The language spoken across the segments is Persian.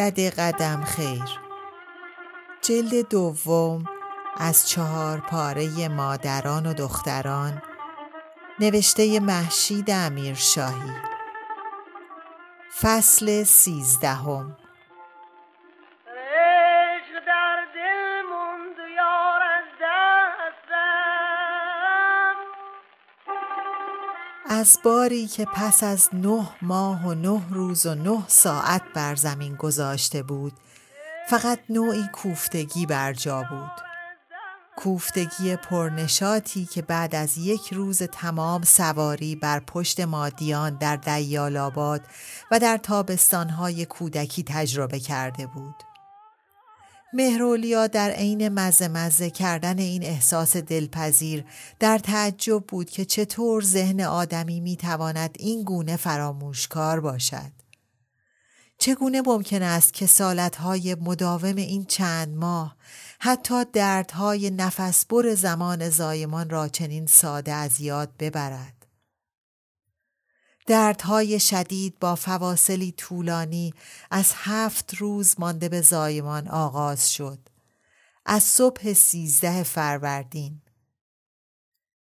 دد قدم خیر. جلد دوم از چهار پاره مادران و دختران نوشته محشید امیر شاهی فصل سیزدهم. از باری که پس از نه ماه و نه روز و نه ساعت بر زمین گذاشته بود فقط نوعی کوفتگی بر جا بود. کوفتگی پرنشاتی که بعد از یک روز تمام سواری بر پشت مادیان در دیالاباد و در تابستانهای کودکی تجربه کرده بود. مهرولیا در عین مزه مزه کردن این احساس دلپذیر در تعجب بود که چطور ذهن آدمی می‌تواند این گونه فراموشکار باشد. چگونه ممکن است که سالتهای مداوم این چند ماه حتی دردهای نفسبر زمان زایمان را چنین ساده از یاد ببرد؟ دردهای شدید با فواصلی طولانی از هفت روز مانده به زایمان آغاز شد. از صبح سیزده فروردین.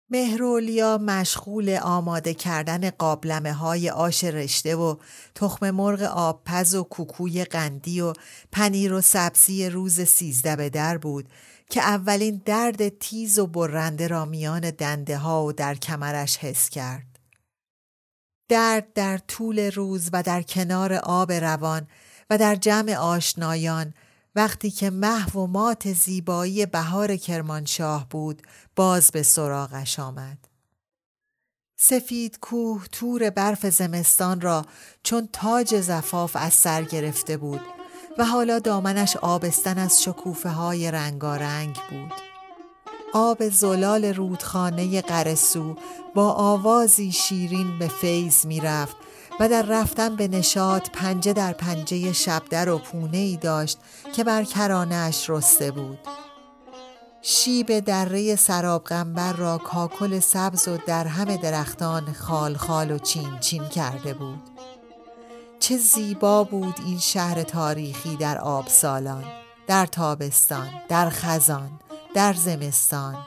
مهرولیا مشغول آماده کردن قابلمه های آش رشته و تخم مرغ آبپز و کوکوی قندی و پنیر و سبزی روز سیزده به در بود که اولین درد تیز و برنده را میان دنده ها و در کمرش حس کرد. درد در طول روز و در کنار آب روان و در جمع آشنایان وقتی که محو و مات زیبایی بهار کرمانشاه بود باز به سراغش آمد. سفید کوه تور برف زمستان را چون تاج زفاف از سر گرفته بود و حالا دامنش آبستن از شکوفه های رنگارنگ بود. آب زلال رودخانه قرسو با آوازی شیرین به فیض می رفت و در رفتن به نشاط پنجه در پنجه شبدر و پونه ای داشت که بر کرانش رسته بود. شیب دره سراب غنبر را کاکل سبز و در همه درختان خال خال و چین چین کرده بود. چه زیبا بود این شهر تاریخی در آب سالان، در تابستان، در خزان، در زمستان.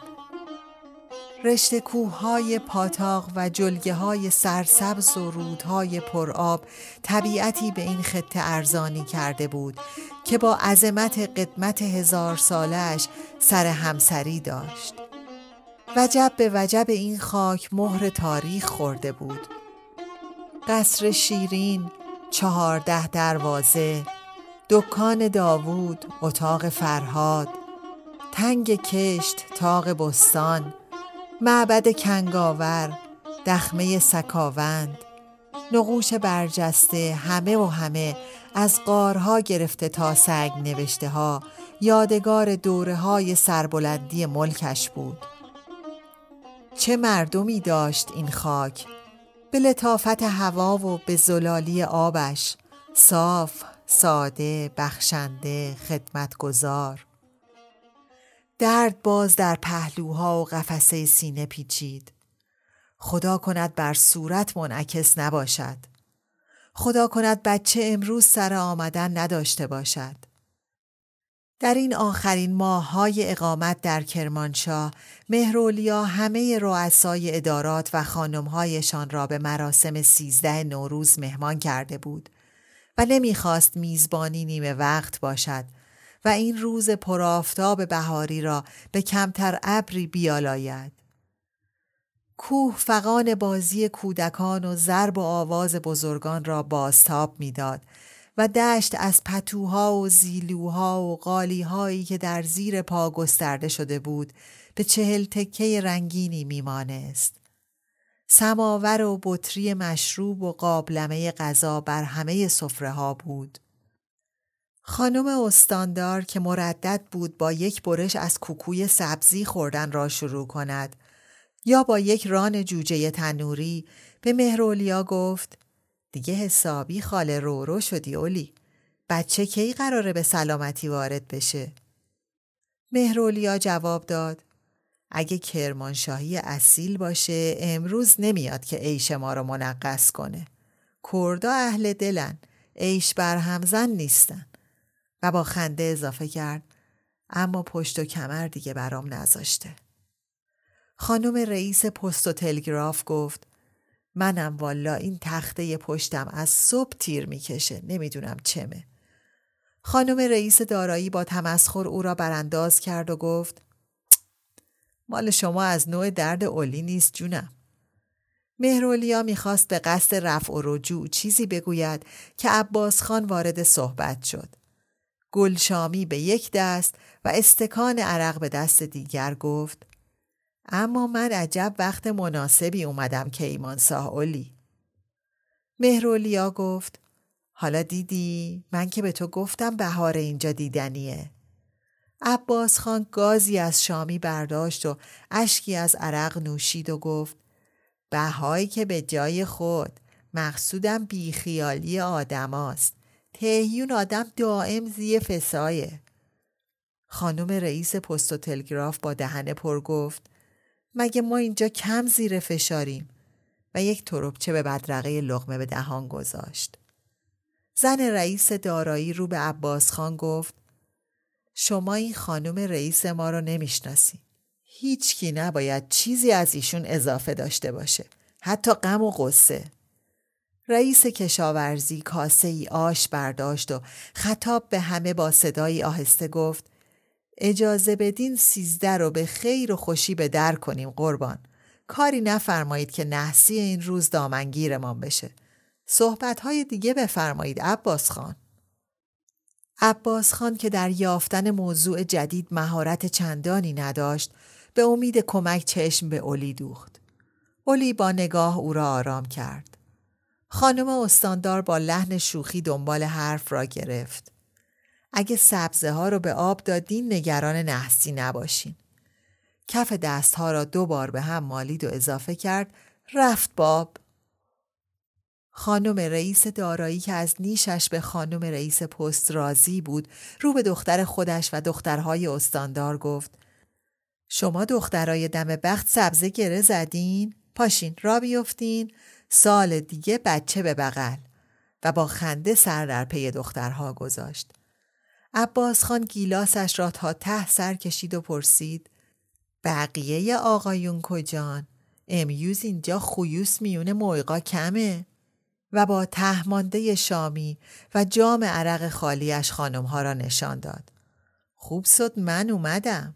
رشته کوههای پاتاق و جلگه های سرسبز و رودهای پرآب طبیعتی به این خطه ارزانی کرده بود که با عظمت قدمت هزار سالش سر همسری داشت. وجب به وجب این خاک مهر تاریخ خورده بود. قصر شیرین چهارده دروازه دکان داوود اتاق فرهاد تنگ کشت تاق بستان معبد کنگاور دخمه سکاوند. نقوش برجسته همه و همه از قارها گرفته تا سگ نوشته ها یادگار دوره های سربلندی ملکش بود. چه مردمی داشت این خاک؟ به لطافت هوا و به زلالی آبش. صاف ساده بخشنده خدمتگزار. درد باز در پهلوها و قفسه سینه پیچید. خدا کند بر صورت منعکس نباشد. خدا کند بچه امروز سر آمدن نداشته باشد. در این آخرین ماه های اقامت در کرمانشاه مهرولیا همه رؤسای ادارات و خانمهایشان را به مراسم سیزده نوروز مهمان کرده بود و نمی‌خواست میزبانی نیمه وقت باشد و این روز پرآفتاب بهاری را به کمتر ابری بیالاید. کوه فقان بازی کودکان و ضرب و آواز بزرگان را بازتاب می‌داد و دشت از پتوها و زیلوها و قالیهایی که در زیر پا گسترده شده بود به چهل تکه رنگینی میمانست. سماور و بطری مشروب و قابلمه غذا بر همه سفره ها بود. خانم استاندار که مردد بود با یک برش از کوکوی سبزی خوردن را شروع کند یا با یک ران جوجه تنوری به مهرولیا گفت دیگه حسابی خاله رو رو شدی اولی. بچه کی قراره به سلامتی وارد بشه؟ مهرولیا جواب داد اگه کرمانشاهی اصیل باشه امروز نمیاد که عیش ما رو منقص کنه. کردا اهل دلن عیش بر همزن نیستن. و با خنده اضافه کرد اما پشت و کمر دیگه برام نذاشته. خانم رئیس پست و تلگراف گفت منم والا این تخته پشتم از صبح تیر می‌کشه نمی‌دونم چمه. خانم رئیس دارایی با تمسخر او را برانداز کرد و گفت مال شما از نوع درد اولی نیست جونم. مهرولیا می‌خواست به قصد رفع و رجوع چیزی بگوید که عباس خان وارد صحبت شد. گلشامی به یک دست و استکان عرق به دست دیگر گفت اما من عجب وقت مناسبی اومدم که ایمان ساه اولی. مهرولیا گفت حالا دیدی من که به تو گفتم بهار اینجا دیدنیه. عباس خان گازی از شامی برداشت و اشکی از عرق نوشید و گفت بهایی که به جای خود مقصودم بیخیالی آدم است. تهیون آدم دائم زی فسایه. خانم رئیس پست و تلگراف با دهنه پر گفت مگه ما اینجا کم زیر فشاریم و یک تروبچه به بدرقه لغمه به دهان گذاشت. زن رئیس دارایی رو به عباس خان گفت شما این خانم رئیس ما رو نمی‌شناسی. هیچ کی نباید چیزی از ایشون اضافه داشته باشه. حتی غم و قصه. رئیس کشاورزی کاسه ای آش برداشت و خطاب به همه با صدایی آهسته گفت اجازه بدین سیزده رو به خیر و خوشی به در کنیم قربان. کاری نفرمایید که نحسی این روز دامنگیرمان بشه. صحبتهای دیگه بفرمایید عباس خان. عباس خان که در یافتن موضوع جدید مهارت چندانی نداشت به امید کمک چشم به اولی دوخت. اولی با نگاه او را آرام کرد. خانم استاندار با لحن شوخی دنبال حرف را گرفت. اگه سبزه ها رو به آب دادین نگران نحسی نباشین. کف دست ها را دو بار به هم مالید و اضافه کرد رفت باب. خانم رئیس دارایی که از نیشش به خانم رئیس پست راضی بود رو به دختر خودش و دخترهای استاندار گفت شما دخترای دم بخت سبزه گره زدین؟ پاشین را بیفتین سال دیگه بچه به بغل و با خنده سر در پی دخترها گذاشت. عباس خان گیلاسش را تا ته سر کشید و پرسید بقیه آقایون کجان؟ امیوز اینجا خویوس میونه مویقا کمه؟ و با تهمانده شامی و جام عرق خالیش خانمها را نشان داد. خوب شد من اومدم.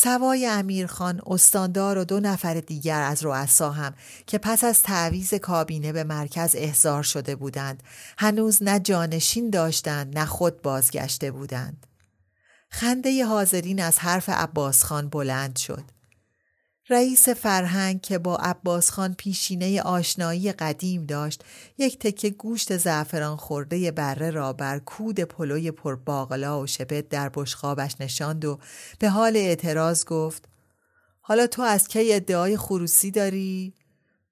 سوای امیرخان استاندار و دو نفر دیگر از رؤسا هم که پس از تعویز کابینه به مرکز احضار شده بودند هنوز نه جانشین داشتند نه خود بازگشته بودند. خنده حاضرین از حرف عباس خان بلند شد. رئیس فرهنگ که با عباس خان پیشینه آشنایی قدیم داشت یک تکه گوشت زعفران خورده بره را بر کود پلوی پرباغلا و شبت در بشخابش نشاند و به حال اعتراض گفت حالا تو از کی ادعای خروسی داری؟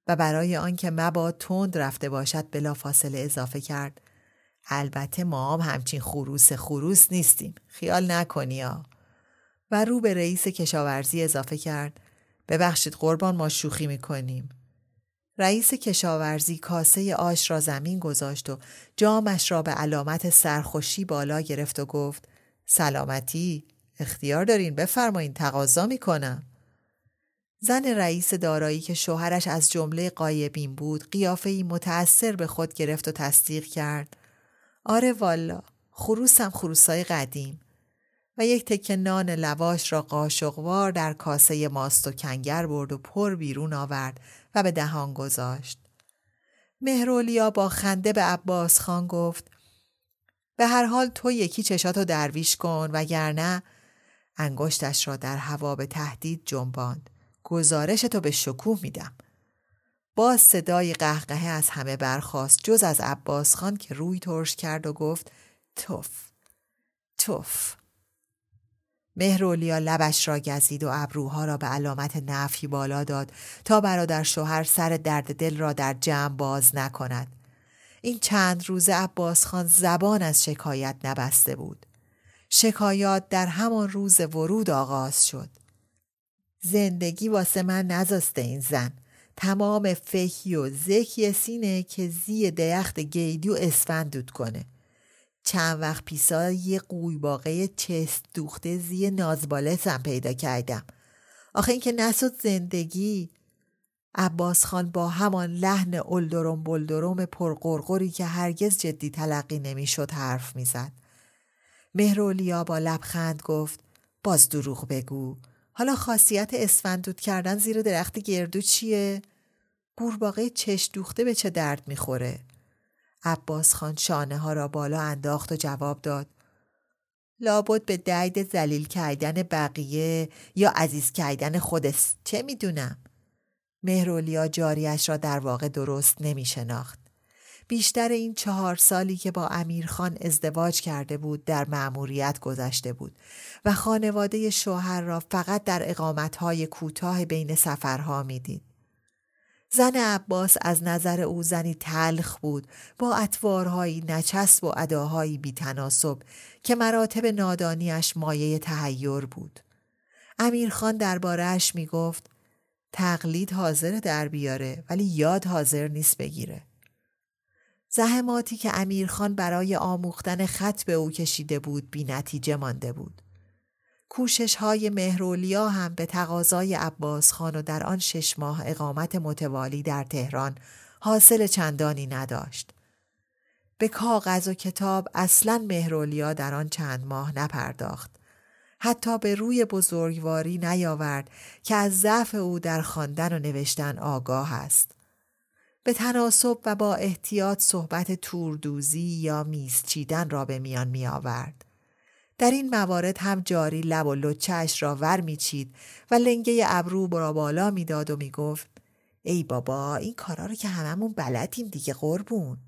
و برای آنکه مباد تند رفته باشد بلا فاصله اضافه کرد البته ما هم همچین خروس خروس نیستیم خیال نکنی ها و رو به رئیس کشاورزی اضافه کرد ببخشید قربان ما شوخی می‌کنیم. رئیس کشاورزی کاسه آش را زمین گذاشت و جامش را به علامت سرخوشی بالا گرفت و گفت سلامتی اختیار دارین بفرمایین تقاضا می‌کنم. زن رئیس دارایی که شوهرش از جمله قایبین بود قیافه ای متأثر به خود گرفت و تصدیق کرد. آره والا خروسم خروسای قدیم. و یک تکه نان لواش را قاشقوار در کاسه ماست و کنگر برد و پر بیرون آورد و به دهان گذاشت. مهرولیا با خنده به عباس خان گفت به هر حال تو یکی چشاتو درویش کن وگرنه انگشتش را در هوا به تهدید جنباند. گزارش تو به شکوه میدم. باز صدای قهقهه از همه برخاست جز از عباس خان که روی ترش کرد و گفت توف توف مهرولیا لبش را گزید و ابروها را به علامت نفی بالا داد تا برادر شوهر سر درد دل را در جمع باز نکند. این چند روزه عباس خان زبان از شکایت نبسته بود. شکایات در همان روز ورود آغاز شد. زندگی واسه من نزاسته این زن. تمام فهی و زکی سینه که زی دیخت گیدی و اسفند دود کنه. چند وقت پیسا یه قوی باقه چست دوخته زی نازبالتم پیدا کردم. آخه اینکه نسود زندگی عباس خان با همان لحن اولدروم بلدروم پرقرقری که هرگز جدی تلقی نمی‌شد حرف می‌زد. مهرولیا با لبخند گفت باز دروغ بگو حالا خاصیت اسفندود کردن زیر درخت گردو چیه؟ قورباغه چش دوخته به چه درد می‌خوره؟ عباس خان شانه ها را بالا انداخت و جواب داد لابد به درد زلیل کردن بقیه یا عزیز کردن خودست چه می‌دونم مهرولیا جاریش را در واقع درست نمی شناخت. بیشتر این چهار سالی که با امیرخان ازدواج کرده بود در مأموریت گذشته بود و خانواده شوهر را فقط در اقامتهای کوتاه بین سفرها می‌دید. زن عباس از نظر او زنی تلخ بود با اطوارهایی نچسب و اداهایی بیتناسب که مراتب نادانیش مایه تهیر بود. امیرخان دربارهش می گفت تقلید حاضر در بیاره ولی یاد حاضر نیست بگیره. زحماتی که امیرخان برای آموختن خط به او کشیده بود بی نتیجه مانده بود. کوشش های مهرولیا هم به تقاضای عباس خان و در آن شش ماه اقامت متوالی در تهران حاصل چندانی نداشت. به کاغذ و کتاب اصلا مهرولیا در آن چند ماه نپرداخت. حتی به روی بزرگواری نیاورد که از ضعف او در خواندن و نوشتن آگاه است. به تناسب و با احتیاط صحبت توردوزی یا میز چیدن را به میان می آورد. در این موارد هم جاری لب و لچهش را ور میچید و لنگه ابرو را بالا می‌داد و می‌گفت ای بابا این کارا رو که هممون بلدیم دیگه قربون.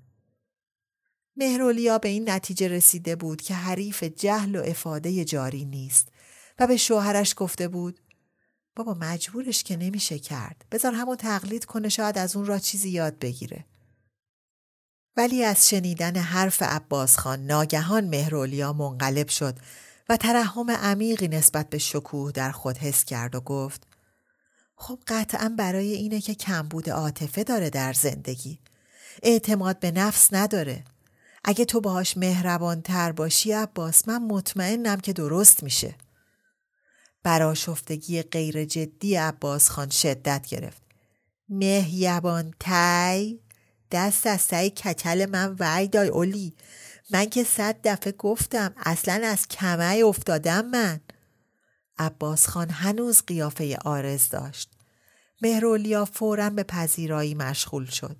مهرولیا به این نتیجه رسیده بود که حریف جهل و افاده جاری نیست و به شوهرش گفته بود بابا مجبورش که نمیشه کرد. بذار همون تقلید کنه شاید از اون را چیزی یاد بگیره. ولی از شنیدن حرف عباس خان ناگهان مهرولیا منقلب شد و ترحم عمیقی نسبت به شکوه در خود حس کرد و گفت خب قطعا برای اینه که کمبود عاطفه داره در زندگی. اعتماد به نفس نداره. اگه تو باهاش مهربان تر باشی عباس من مطمئنم که درست میشه. براشفتگی غیر جدی عباس خان شدت گرفت. مهیبان تای؟ دست از سعی کچل من وعی دای اولی. من که صد دفعه گفتم اصلا از کمه افتادم من. عباس خان هنوز قیافه آرز داشت. مهرولیا فورا به پذیرایی مشغول شد.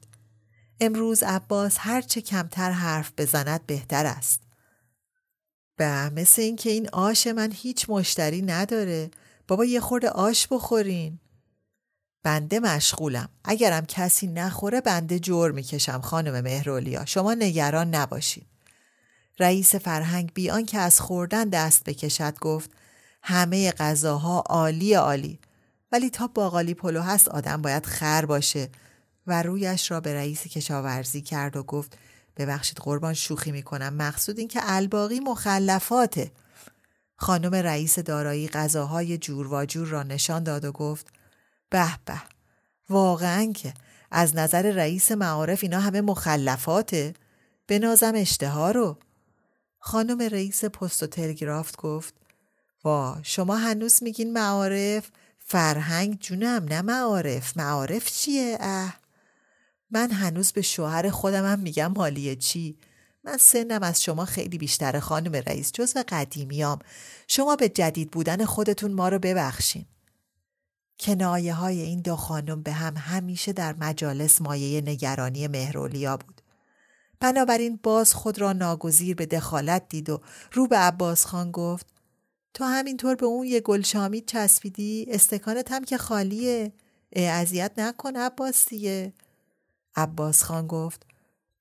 امروز عباس هرچه کمتر حرف بزند بهتر است. به مثل اینکه این آش من هیچ مشتری نداره. بابا یه خورده آش بخورین. بنده مشغولم. اگرم کسی نخوره بنده جور می‌کشم خانم مهرولیا. شما نگران نباشید. رئیس فرهنگ بیان که از خوردن دست بکشد گفت همه غذاها عالی عالی. ولی تا باقالی پلو هست آدم باید خر باشه. و رویش را به رئیس کشاورزی کرد و گفت ببخشید قربان شوخی می‌کنم. مقصود این که الباقی مخلفاته. خانم رئیس دارایی غذاهای جور و جور را نشان داد و گفت به به. واقعا که از نظر رئیس معارف اینا همه مخلفاته. به نازم اشتها رو. خانم رئیس پست و تلگرافت گفت وا شما هنوز میگین معارف فرهنگ جونم نه معارف. معارف چیه؟ اه. من هنوز به شوهر خودمم میگم مالیه چی؟ من سنم از شما خیلی بیشتر خانم رئیس جزو قدیمیام. شما به جدید بودن خودتون ما رو ببخشین. کنایه های این دو خانم به هم همیشه در مجالس مایه نگرانی مهرولیا بود. بنابراین باز خود را ناگزیر به دخالت دید و رو به عباس خان گفت تو همینطور به اون یه گلشامید چسبیدی؟ استکانت هم که خالیه. اذیت نکن عباس دیگه. عباس خان گفت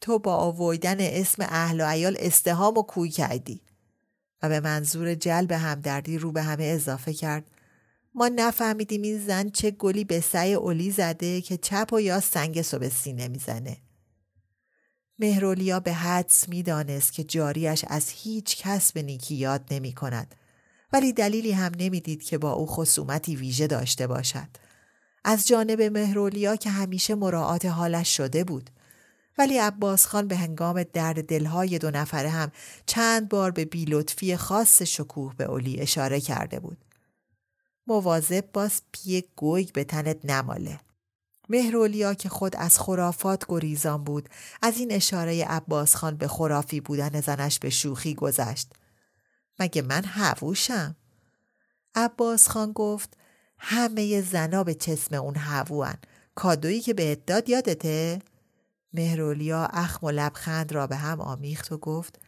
تو با آویدن اسم اهل و عیال استهام و کوی کردی. و به منظور جلب همدردی رو به همه اضافه کرد. ما نفهمیدیم این زن چه گلی به سعی اولی زده که چپ و یا سنگ به سینه می‌زنه مهرولیا به حدس می‌دانست که جاریش از هیچ کس به نیکی یاد نمی کند ولی دلیلی هم نمی‌دید که با او خصومتی ویژه داشته باشد از جانب مهرولیا که همیشه مراعات حالش شده بود ولی عباس خان به هنگام درد دلهای دو نفره هم چند بار به بیلطفی خاص شکوه به اولی اشاره کرده بود. مواظب باز پی گویگ به تنت نماله. مهرولیا که خود از خرافات گریزان بود از این اشاره عباس خان به خرافی بودن زنش به شوخی گذشت. مگه من هووشم؟ عباس خان گفت همه زنا به چسم اون هووان کادویی که به داد یادته؟ مهرولیا اخم و لبخند را به هم آمیخت و گفت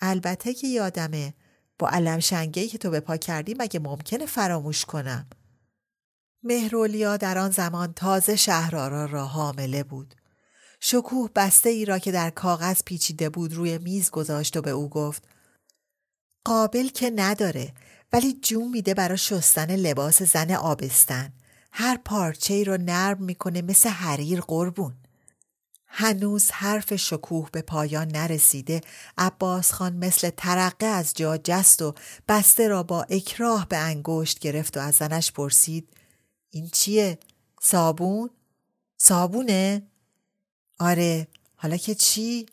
البته که یادمه با علم شنگهی که تو به پا کردی مگه ممکنه فراموش کنم؟ مهرولیا در آن زمان تازه شهرارا را حامله بود. شکوه بسته ای را که در کاغذ پیچیده بود روی میز گذاشت و به او گفت قابل که نداره ولی جون میده برای شستن لباس زن آبستن. هر پارچه ای رو نرم می‌کنه مثل حریر قربون. هنوز حرف شکوه به پایان نرسیده عباس خان مثل ترقه از جا جست و بسته را با اکراه به انگشت گرفت و از زنش پرسید این چیه؟ صابون؟ صابونه؟ آره حالا که چی؟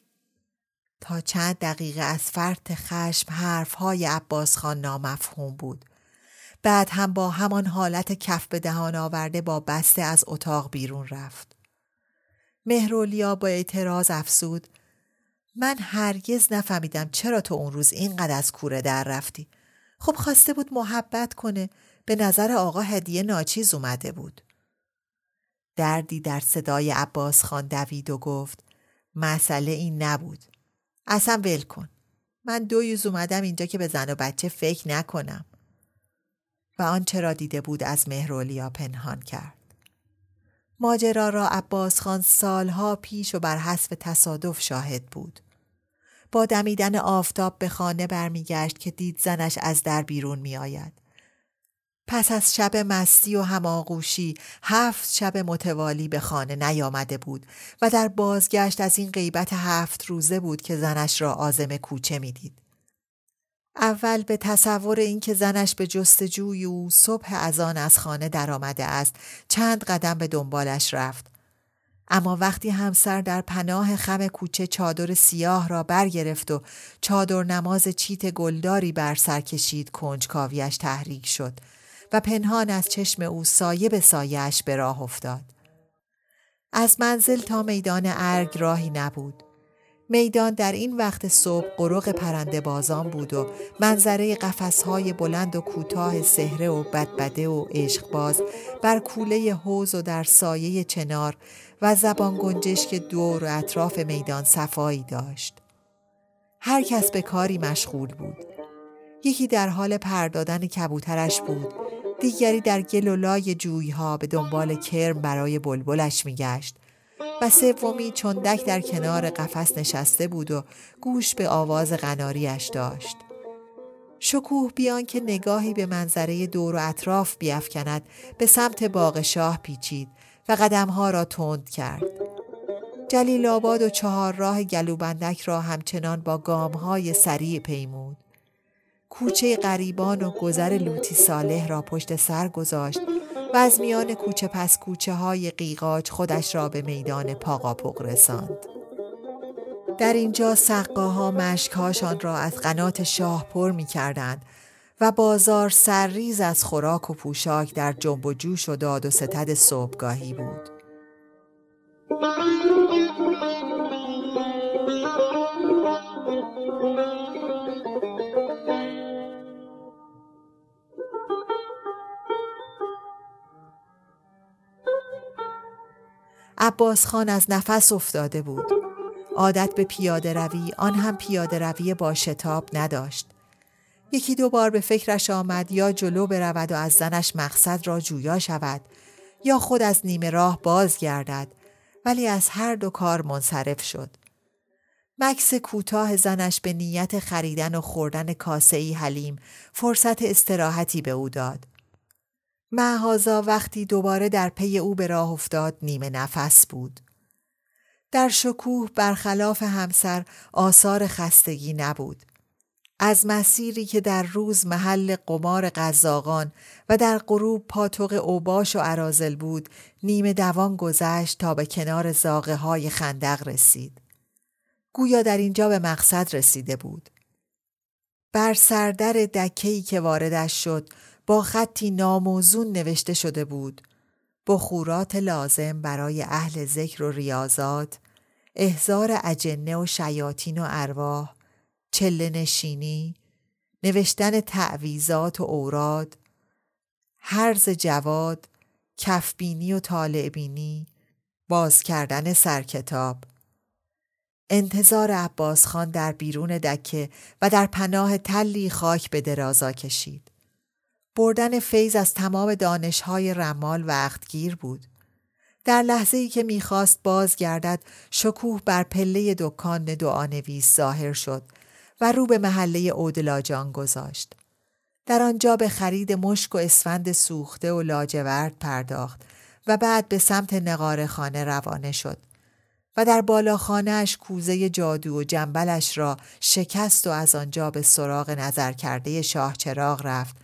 تا چند دقیقه از فرط خشم حرفهای عباس خان نامفهوم بود. بعد هم با همان حالت کف به دهان آورده با بسته از اتاق بیرون رفت. مهرولیا با اعتراض افسود من هرگز نفهمیدم چرا تو اون روز اینقدر از کوره در رفتی. خب خواسته بود محبت کنه. به نظر آقا هدیه ناچیز اومده بود. دردی در صدای عباس خان دوید و گفت مسئله این نبود. اصلا ول کن. من دو یوز اومدم اینجا که به زن و بچه فکر نکنم. و آنچه را دیده بود از مهرولیا پنهان کرد. ماجرا را عباس خان سالها پیش و بر حسب تصادف شاهد بود. با دمیدن آفتاب به خانه برمیگشت که دید زنش از در بیرون می آید. پس از شب مستی و هماغوشی هفت شب متوالی به خانه نیامده بود و در بازگشت از این غیبت هفت روزه بود که زنش را آزم کوچه می‌دید. اول به تصور اینکه زنش به جستجوی او صبح از آن از خانه درآمده است چند قدم به دنبالش رفت. اما وقتی همسر در پناه خم کوچه چادر سیاه را برگرفت و چادر نماز چیت گلداری بر سر کشید کنجکاویش تحریک شد و پنهان از چشم او سایه به سایهش به راه افتاد. از منزل تا میدان ارگ راهی نبود. میدان در این وقت صبح قروق پرنده بازان بود و منظره قفسهای بلند و کوتاه سهره و بدبده و عشقباز بر کوله حوز و در سایه چنار و زبان گنجش که دور و اطراف میدان صفایی داشت. هر کس به کاری مشغول بود. یکی در حال پردادن کبوترش بود دیگری در گل و لای جویها به دنبال کرم برای بلبلش میگشت و سومی چندک در کنار قفس نشسته بود و گوش به آواز غناریش داشت. شکوه بیان که نگاهی به منظره دور و اطراف بیافکند به سمت باغ شاه پیچید و قدمها را تند کرد. جلیل آباد و چهار راه گلوبندک را همچنان با گامهای سریع پیمود. کوچه غریبان و گذر لوتی صالح را پشت سر گذاشت و از میان کوچه پس کوچه های قیقاج خودش را به میدان پاقاپق رساند. در اینجا سقاها مشکهاشان را از قنات شاه پر می کردند و بازار سرریز از خوراک و پوشاک در جنب و جوش و داد و ستد صبحگاهی بود. عباس خان از نفس افتاده بود. عادت به پیاده روی آن هم پیاده روی با شتاب نداشت. یکی دو بار به فکرش آمد یا جلو برود و از زنش مقصد را جویا شود یا خود از نیمه راه باز گردد ولی از هر دو کار منصرف شد. مکس کوتاه زنش به نیت خریدن و خوردن کاسه ای حلیم فرصت استراحتی به او داد. معهازا وقتی دوباره در پی او به راه افتاد نیمه نفس بود. در شکوه برخلاف همسر آثار خستگی نبود. از مسیری که در روز محل قمار قزاقان و در غروب پاتوق اوباش و عرازل بود نیمه دوان گذشت تا به کنار زاغه های خندق رسید. گویا در اینجا به مقصد رسیده بود. بر سردر دکهی که واردش شد با خطی ناموزون نوشته شده بود. بخورات لازم برای اهل ذکر و ریاضات احزار اجنه و شیاطین و ارواح چله نشینی نوشتن تعویزات و اوراد حرز جواد کفبینی و طالعبینی باز کردن سرکتاب. انتظار عباس خان در بیرون دکه و در پناه تلی خاک به درازا کشید. بردن فیض از تمام دانشهای رمال و اختگیر بود. در لحظه ای که می‌خواست بازگردد شکوه بر پله دکان دعانویس ظاهر شد و رو به محله اودلاجان گذاشت. در آنجا به خرید مشک و اسفند سوخته و لاجورد پرداخت و بعد به سمت نقاره خانه روانه شد و در بالاخانهاش کوزه جادو و جنبلش را شکست و از آنجا به سراغ نظر کرده شاه چراغ رفت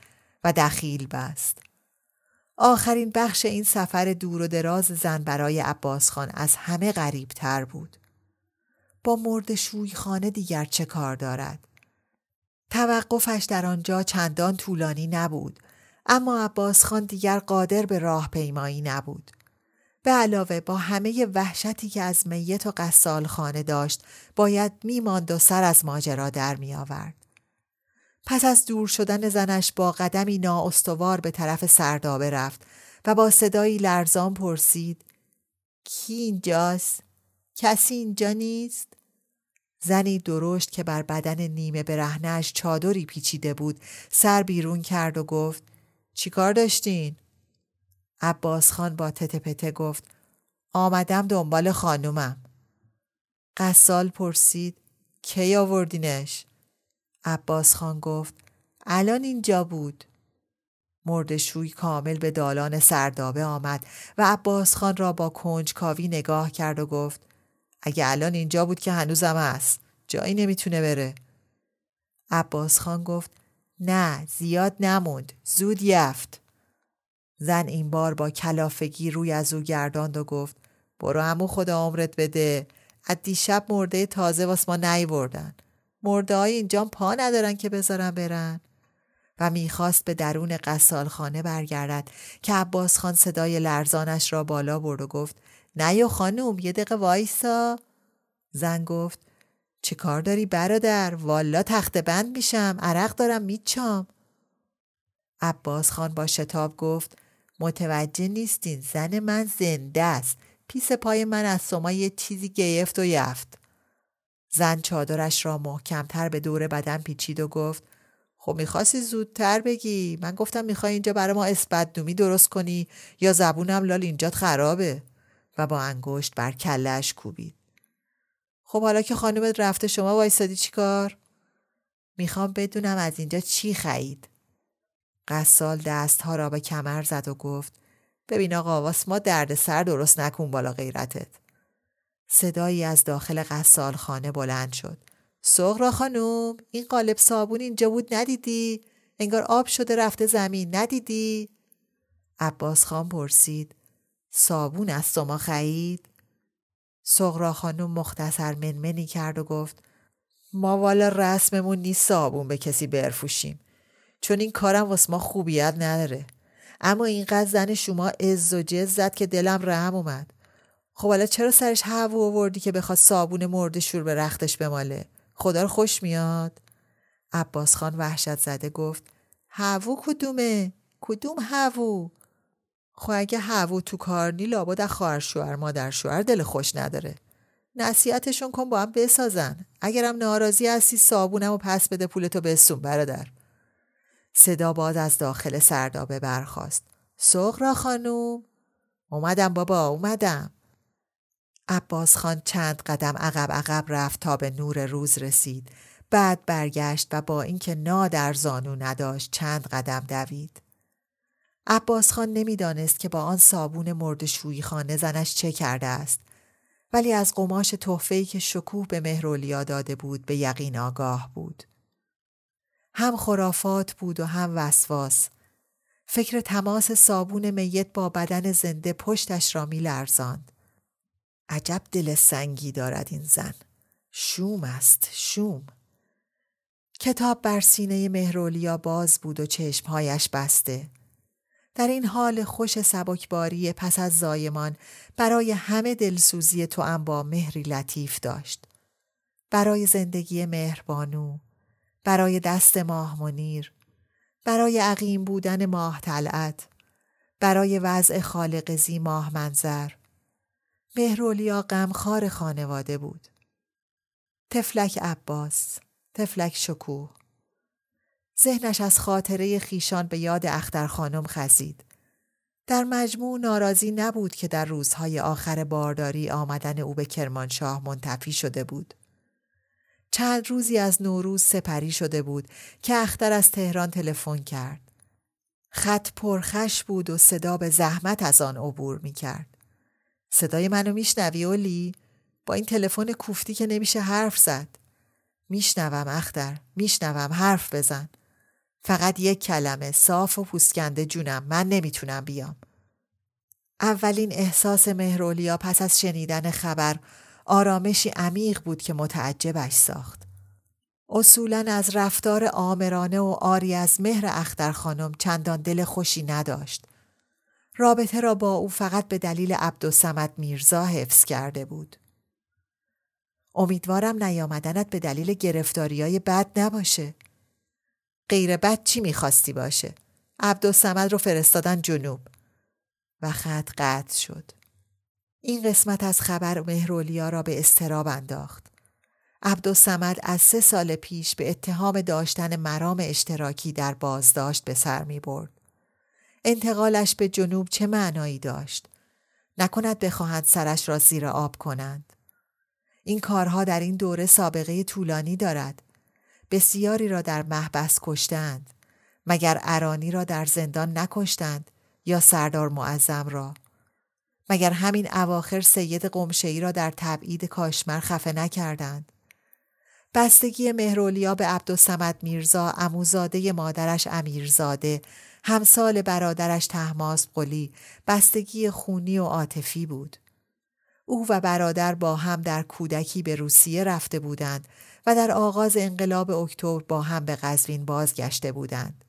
دخیل بست. آخرین بخش این سفر دور و دراز زن برای عباس خان از همه غریب تر بود. با مرد شوی خانه دیگر چه کار دارد؟ توقفش در آنجا چندان طولانی نبود اما عباس خان دیگر قادر به راه پیمایی نبود. به علاوه با همه وحشتی که از میت و قصال خانه داشت باید میماند و سر از ماجرا در می آورد. پس از دور شدن زنش با قدمی نااستوار به طرف سردابه رفت و با صدایی لرزان پرسید کی اینجاست؟ کسی اینجا نیست؟ زنی درشت که بر بدن نیمه برهنش چادری پیچیده بود سر بیرون کرد و گفت چیکار داشتین؟ عباس خان با تته پته گفت آمدم دنبال خانومم. قصال پرسید کی آوردینش؟ عباس خان گفت الان اینجا بود. مردشوی کامل به دالان سردابه آمد و عباس خان را با کنجکاوی نگاه کرد و گفت اگه الان اینجا بود که هنوزم هست جایی نمی‌تونه بره. عباس خان گفت نه زیاد نموند زود یفت. زن این بار با کلافگی روی از او گرداند و گفت برو همو خدا عمرت بده از دیشب مرده تازه واس ما نیوردن مرده های اینجا پا ندارن که بذارن برن. و می‌خواست به درون خانه برگردد که عباس خان صدای لرزانش را بالا برد و گفت نه خانوم یه دقیقه وایسا. زن گفت چه کار داری برادر؟ والا تخت بند میشم عرق دارم میچام. عباس خان با شتاب گفت متوجه نیستین زن من زنده است. پیس پای من از سما یه چیزی گیفت و یفت زن چادرش را محکمتر به دور بدن پیچید و گفت خب می‌خواستی زودتر بگی. من گفتم می‌خوای اینجا برای ما اسپدنومی درست کنی یا زبونم لال اینجات خرابه. و با انگشت بر کلش کوبید. خب حالا که خانومت رفته شما وایستادی چیکار می‌خوام بدونم از اینجا چی خرید. قصال دستها را به کمر زد و گفت ببین آقا واس ما درد سر درست نکن بالا غیرتت. صدایی از داخل قصال خانه بلند شد. سغرا خانوم این قالب صابون اینجا بود ندیدی؟ انگار آب شده رفته زمین ندیدی؟ عباس خان پرسید صابون از شما خرید؟ سغرا خانم مختصر منمنی کرد و گفت ما والا رسممون نیست صابون به کسی برفوشیم چون این کارم واسه ما خوبیت نداره اما اینقدر زن شما از و جز زد که دلم رحم اومد خب حالا چرا سرش هوو آوردی که بخواد صابون مرد شور به رختش بماله؟ خدا رو خوش میاد. عباس خان وحشت زده گفت هوو کدومه؟ کدوم هوو خب اگه هوو تو کار نی لابد خواهر شوهر مادر شوهر دل خوش نداره. نصیحتشون کن با هم بسازن. اگرم ناراضی هستی صابونم و پس بده پولتو بسون برادر. صدا باز از داخل سردابه برخاست. سغرا خانوم. اومدم بابا اومدم. عباس خان چند قدم عقب عقب رفت تا به نور روز رسید. بعد برگشت و با اینکه نا در زانو نداشت چند قدم دوید. عباس خان نمی‌دانست که با آن صابون مرد شویی خانه زنش چه کرده است. ولی از قماش تحفه‌ای که شکوه به مهرولیا داده بود به یقین آگاه بود. هم خرافات بود و هم وسواس. فکر تماس صابون میت با بدن زنده پشتش را می لرزاند. عجب دل سنگی دارد این زن. شوم است شوم. کتاب بر سینه مهرولیا باز بود و چشمهایش بسته. در این حال خوش سبکباری پس از زایمان برای همه دلسوزی تو هم با مهری لطیف داشت. برای زندگی مهربانو، برای دست ماه منیر، برای عقیم بودن ماه طلعت، برای وضع خالق زی ماه منظر. مهرولیا غمخوار خانواده بود. تفلک عباس، تفلک شکوه. ذهنش از خاطره خیشان به یاد اختر خانم خزید. در مجموع ناراضی نبود که در روزهای آخر بارداری آمدن او به کرمانشاه منتفی شده بود. چند روزی از نوروز سپری شده بود که اختر از تهران تلفن کرد. خط پرخش بود و صدا به زحمت از آن عبور می کرد. صدای منو میشنوی اولی؟ با این تلفن کوفتی که نمیشه حرف زد. میشنوم اختر میشنوم حرف بزن. فقط یک کلمه صاف و پوسکنده جونم من نمی‌تونم بیام. اولین احساس مهرولیا پس از شنیدن خبر آرامشی عمیق بود که متعجبش ساخت. اصولا از رفتار آمرانه و آری از مهر اختر خانم چندان دل خوشی نداشت. رابطه را با او فقط به دلیل عبدالسمد میرزا حفظ کرده بود. امیدوارم نیامدنت به دلیل گرفتاریای بد نباشه. غیر بد چی می‌خواستی باشه؟ عبدالسمد رو فرستادن جنوب. و خط قطع شد. این قسمت از خبر مهرولیا را به استراب انداخت. عبدالسمد از سه سال پیش به اتهام داشتن مرام اشتراکی در بازداشت به سر می برد. انتقالش به جنوب چه معنایی داشت؟ نکند بخواهند سرش را زیر آب کنند. این کارها در این دوره سابقه طولانی دارد. بسیاری را در محبس کشتند. مگر ارانی را در زندان نکشتند یا سردار معظم را؟ مگر همین اواخر سید قمشهی را در تبعید کاشمر خفه نکردند؟ بستگی مهرولیا به عبدالسمد میرزا اموزاده مادرش امیرزاده همسال برادرش تحماس قلی بستگی خونی و عاطفی بود. او و برادر با هم در کودکی به روسیه رفته بودند و در آغاز انقلاب اکتبر با هم به قزوین بازگشته بودند.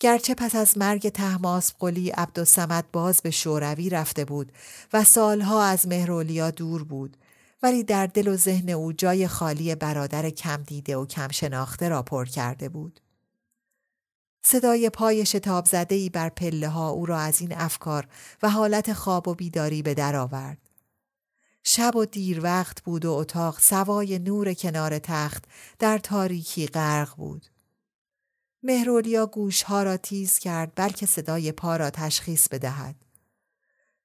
گرچه پس از مرگ تحماس قلی عبدالسمد باز به شوروی رفته بود و سالها از مهرولیا دور بود ولی در دل و ذهن او جای خالی برادر کم دیده و کم شناخته را پر کرده بود. صدای پای شتاب زده ای بر پله ها او را از این افکار و حالت خواب و بیداری به در آورد. شب و دیر وقت بود و اتاق سوای نور کنار تخت در تاریکی غرق بود. مهرولیا گوشها را تیز کرد بلکه صدای پا را تشخیص بدهد.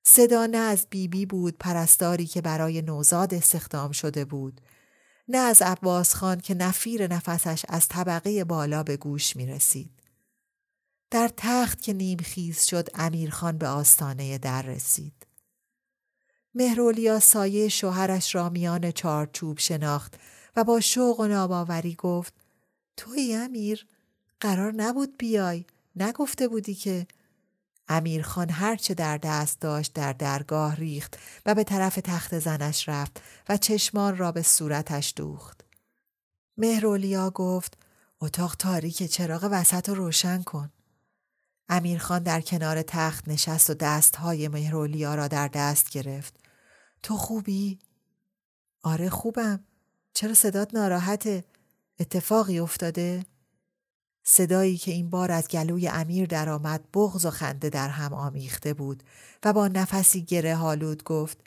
صدا نه از بیبی بی بود پرستاری که برای نوزاد استخدام شده بود نه از عباس خان که نفیر نفسش از طبقه بالا به گوش می رسید. در تخت که نیم خیز شد امیرخان به آستانه در رسید. مهرولیا سایه شوهرش را میان چارچوب شناخت و با شوق و ناباوری گفت توی امیر قرار نبود بیای نگفته بودی که امیرخان هرچه در دست داشت در درگاه ریخت و به طرف تخت زنش رفت و چشمان را به صورتش دوخت. مهرولیا گفت اتاق تاریک چراغ وسط رو روشن کن. امیرخان در کنار تخت نشست و دستهای مهرولیا را در دست گرفت. تو خوبی؟ آره خوبم. چرا صدات ناراحته؟ اتفاقی افتاده؟ صدایی که این بار از گلوی امیر درآمد بغض و خنده در هم آمیخته بود و با نفسی گره حالود گفت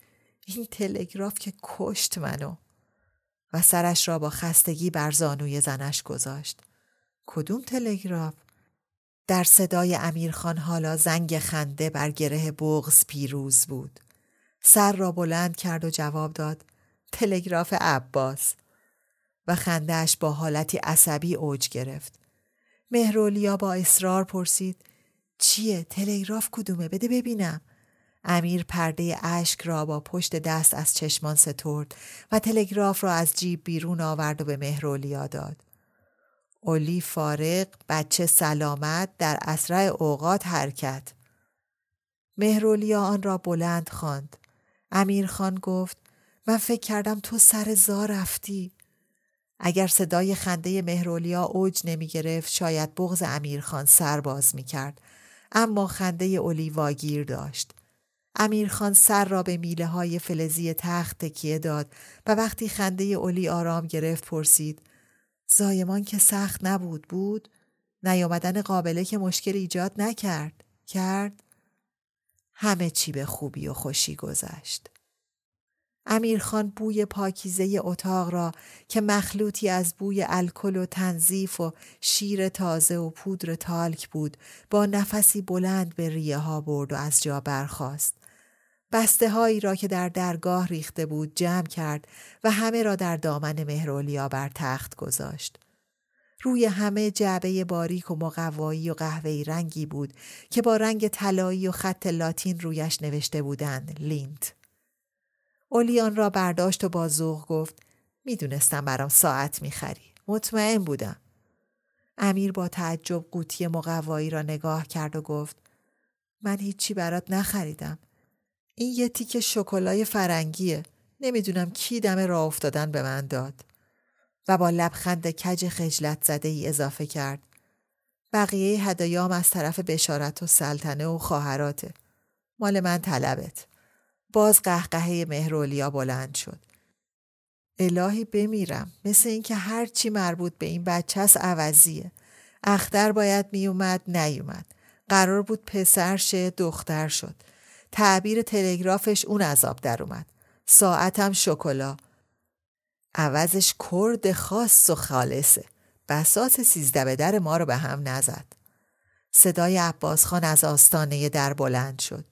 این تلگراف که کشت منو و سرش را با خستگی بر زانوی زنش گذاشت کدوم تلگراف در صدای امیرخان حالا زنگ خنده بر گره بغز پیروز بود. سر را بلند کرد و جواب داد تلگراف عباس. و خندهش با حالتی عصبی اوج گرفت. مهرولیا با اصرار پرسید چیه؟ تلگراف کدومه؟ بده ببینم. امیر پرده اشک را با پشت دست از چشمان سترد و تلگراف را از جیب بیرون آورد و به مهرولیا داد. اولی فارق بچه سلامت در اسرع اوقات حرکت مهرولیا آن را بلند خواند امیر خان گفت من فکر کردم تو سر زا رفتی اگر صدای خنده مهرولیا اوج نمی گرفت شاید بغز امیرخان سر باز می کرد. اما خنده اولی واگیر داشت. امیرخان سر را به میله های فلزی تخت تکیه داد و وقتی خنده اولی آرام گرفت پرسید زایمان که سخت نبود بود؟ نیامدن قابله که مشکل ایجاد نکرد؟ کرد؟ همه چی به خوبی و خوشی گذشت. امیرخان بوی پاکیزه اتاق را که مخلوطی از بوی الکل و تنظیف و شیر تازه و پودر تالک بود با نفسی بلند به ریه ها برد و از جا برخاست. بسته هایی را که در درگاه ریخته بود جمع کرد و همه را در دامن مهرولیا بر تخت گذاشت. روی همه جعبه باریک و مقوایی و قهوه‌ای رنگی بود که با رنگ طلایی و خط لاتین رویش نوشته بودند لینت. اولیان را برداشت و با ذوق گفت می‌دونستم برام ساعت می‌خری. مطمئن بودم. امیر با تعجب قوطی مقوایی را نگاه کرد و گفت من هیچی برات نخریدم. این یه تیک شکلای فرنگیه. نمی‌دونم کی دم راه افتادن به من داد. و با لبخند کج خجلت زده ای اضافه کرد. بقیه هدایام از طرف بشارت و سلطنه و خواهراته. مال من طلبت. باز قهقهه مهرولیا بلند شد. الهی بمیرم مثل اینکه هر چی مربوط به این بچه است عوضیه. اختر باید میومد نیومد. قرار بود پسر شه دختر شد. تعبیر تلگرافش اون عذاب در اومد. ساعتم شکلا. عوضش کرد خاص و خالصه. بساط سیزده به در ما رو به هم نزد. صدای عباس خان از آستانه در بلند شد.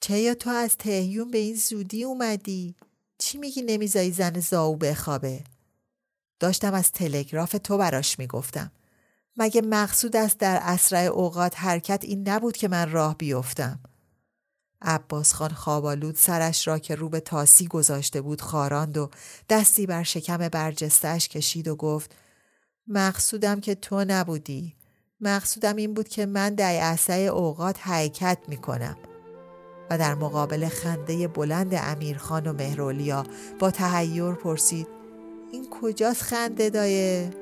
چه تو از تهیون به این زودی اومدی؟ چی میگی نمیزایی زن زاو بخوابه؟ داشتم از تلگراف تو براش می‌گفتم. مگه مقصود است در اسرع اوقات حرکت این نبود که من راه بیفتم؟ عباس خان خوابالود سرش را که رو به تاسی گذاشته بود خاراند و دستی بر شکم برجستش کشید و گفت مقصودم که تو نبودی. مقصودم این بود که من در اسرع اوقات حرکت می‌کنم. و در مقابل خنده بلند امیرخان و مهرولیا با تهیور پرسید این کجاست خنده دایه؟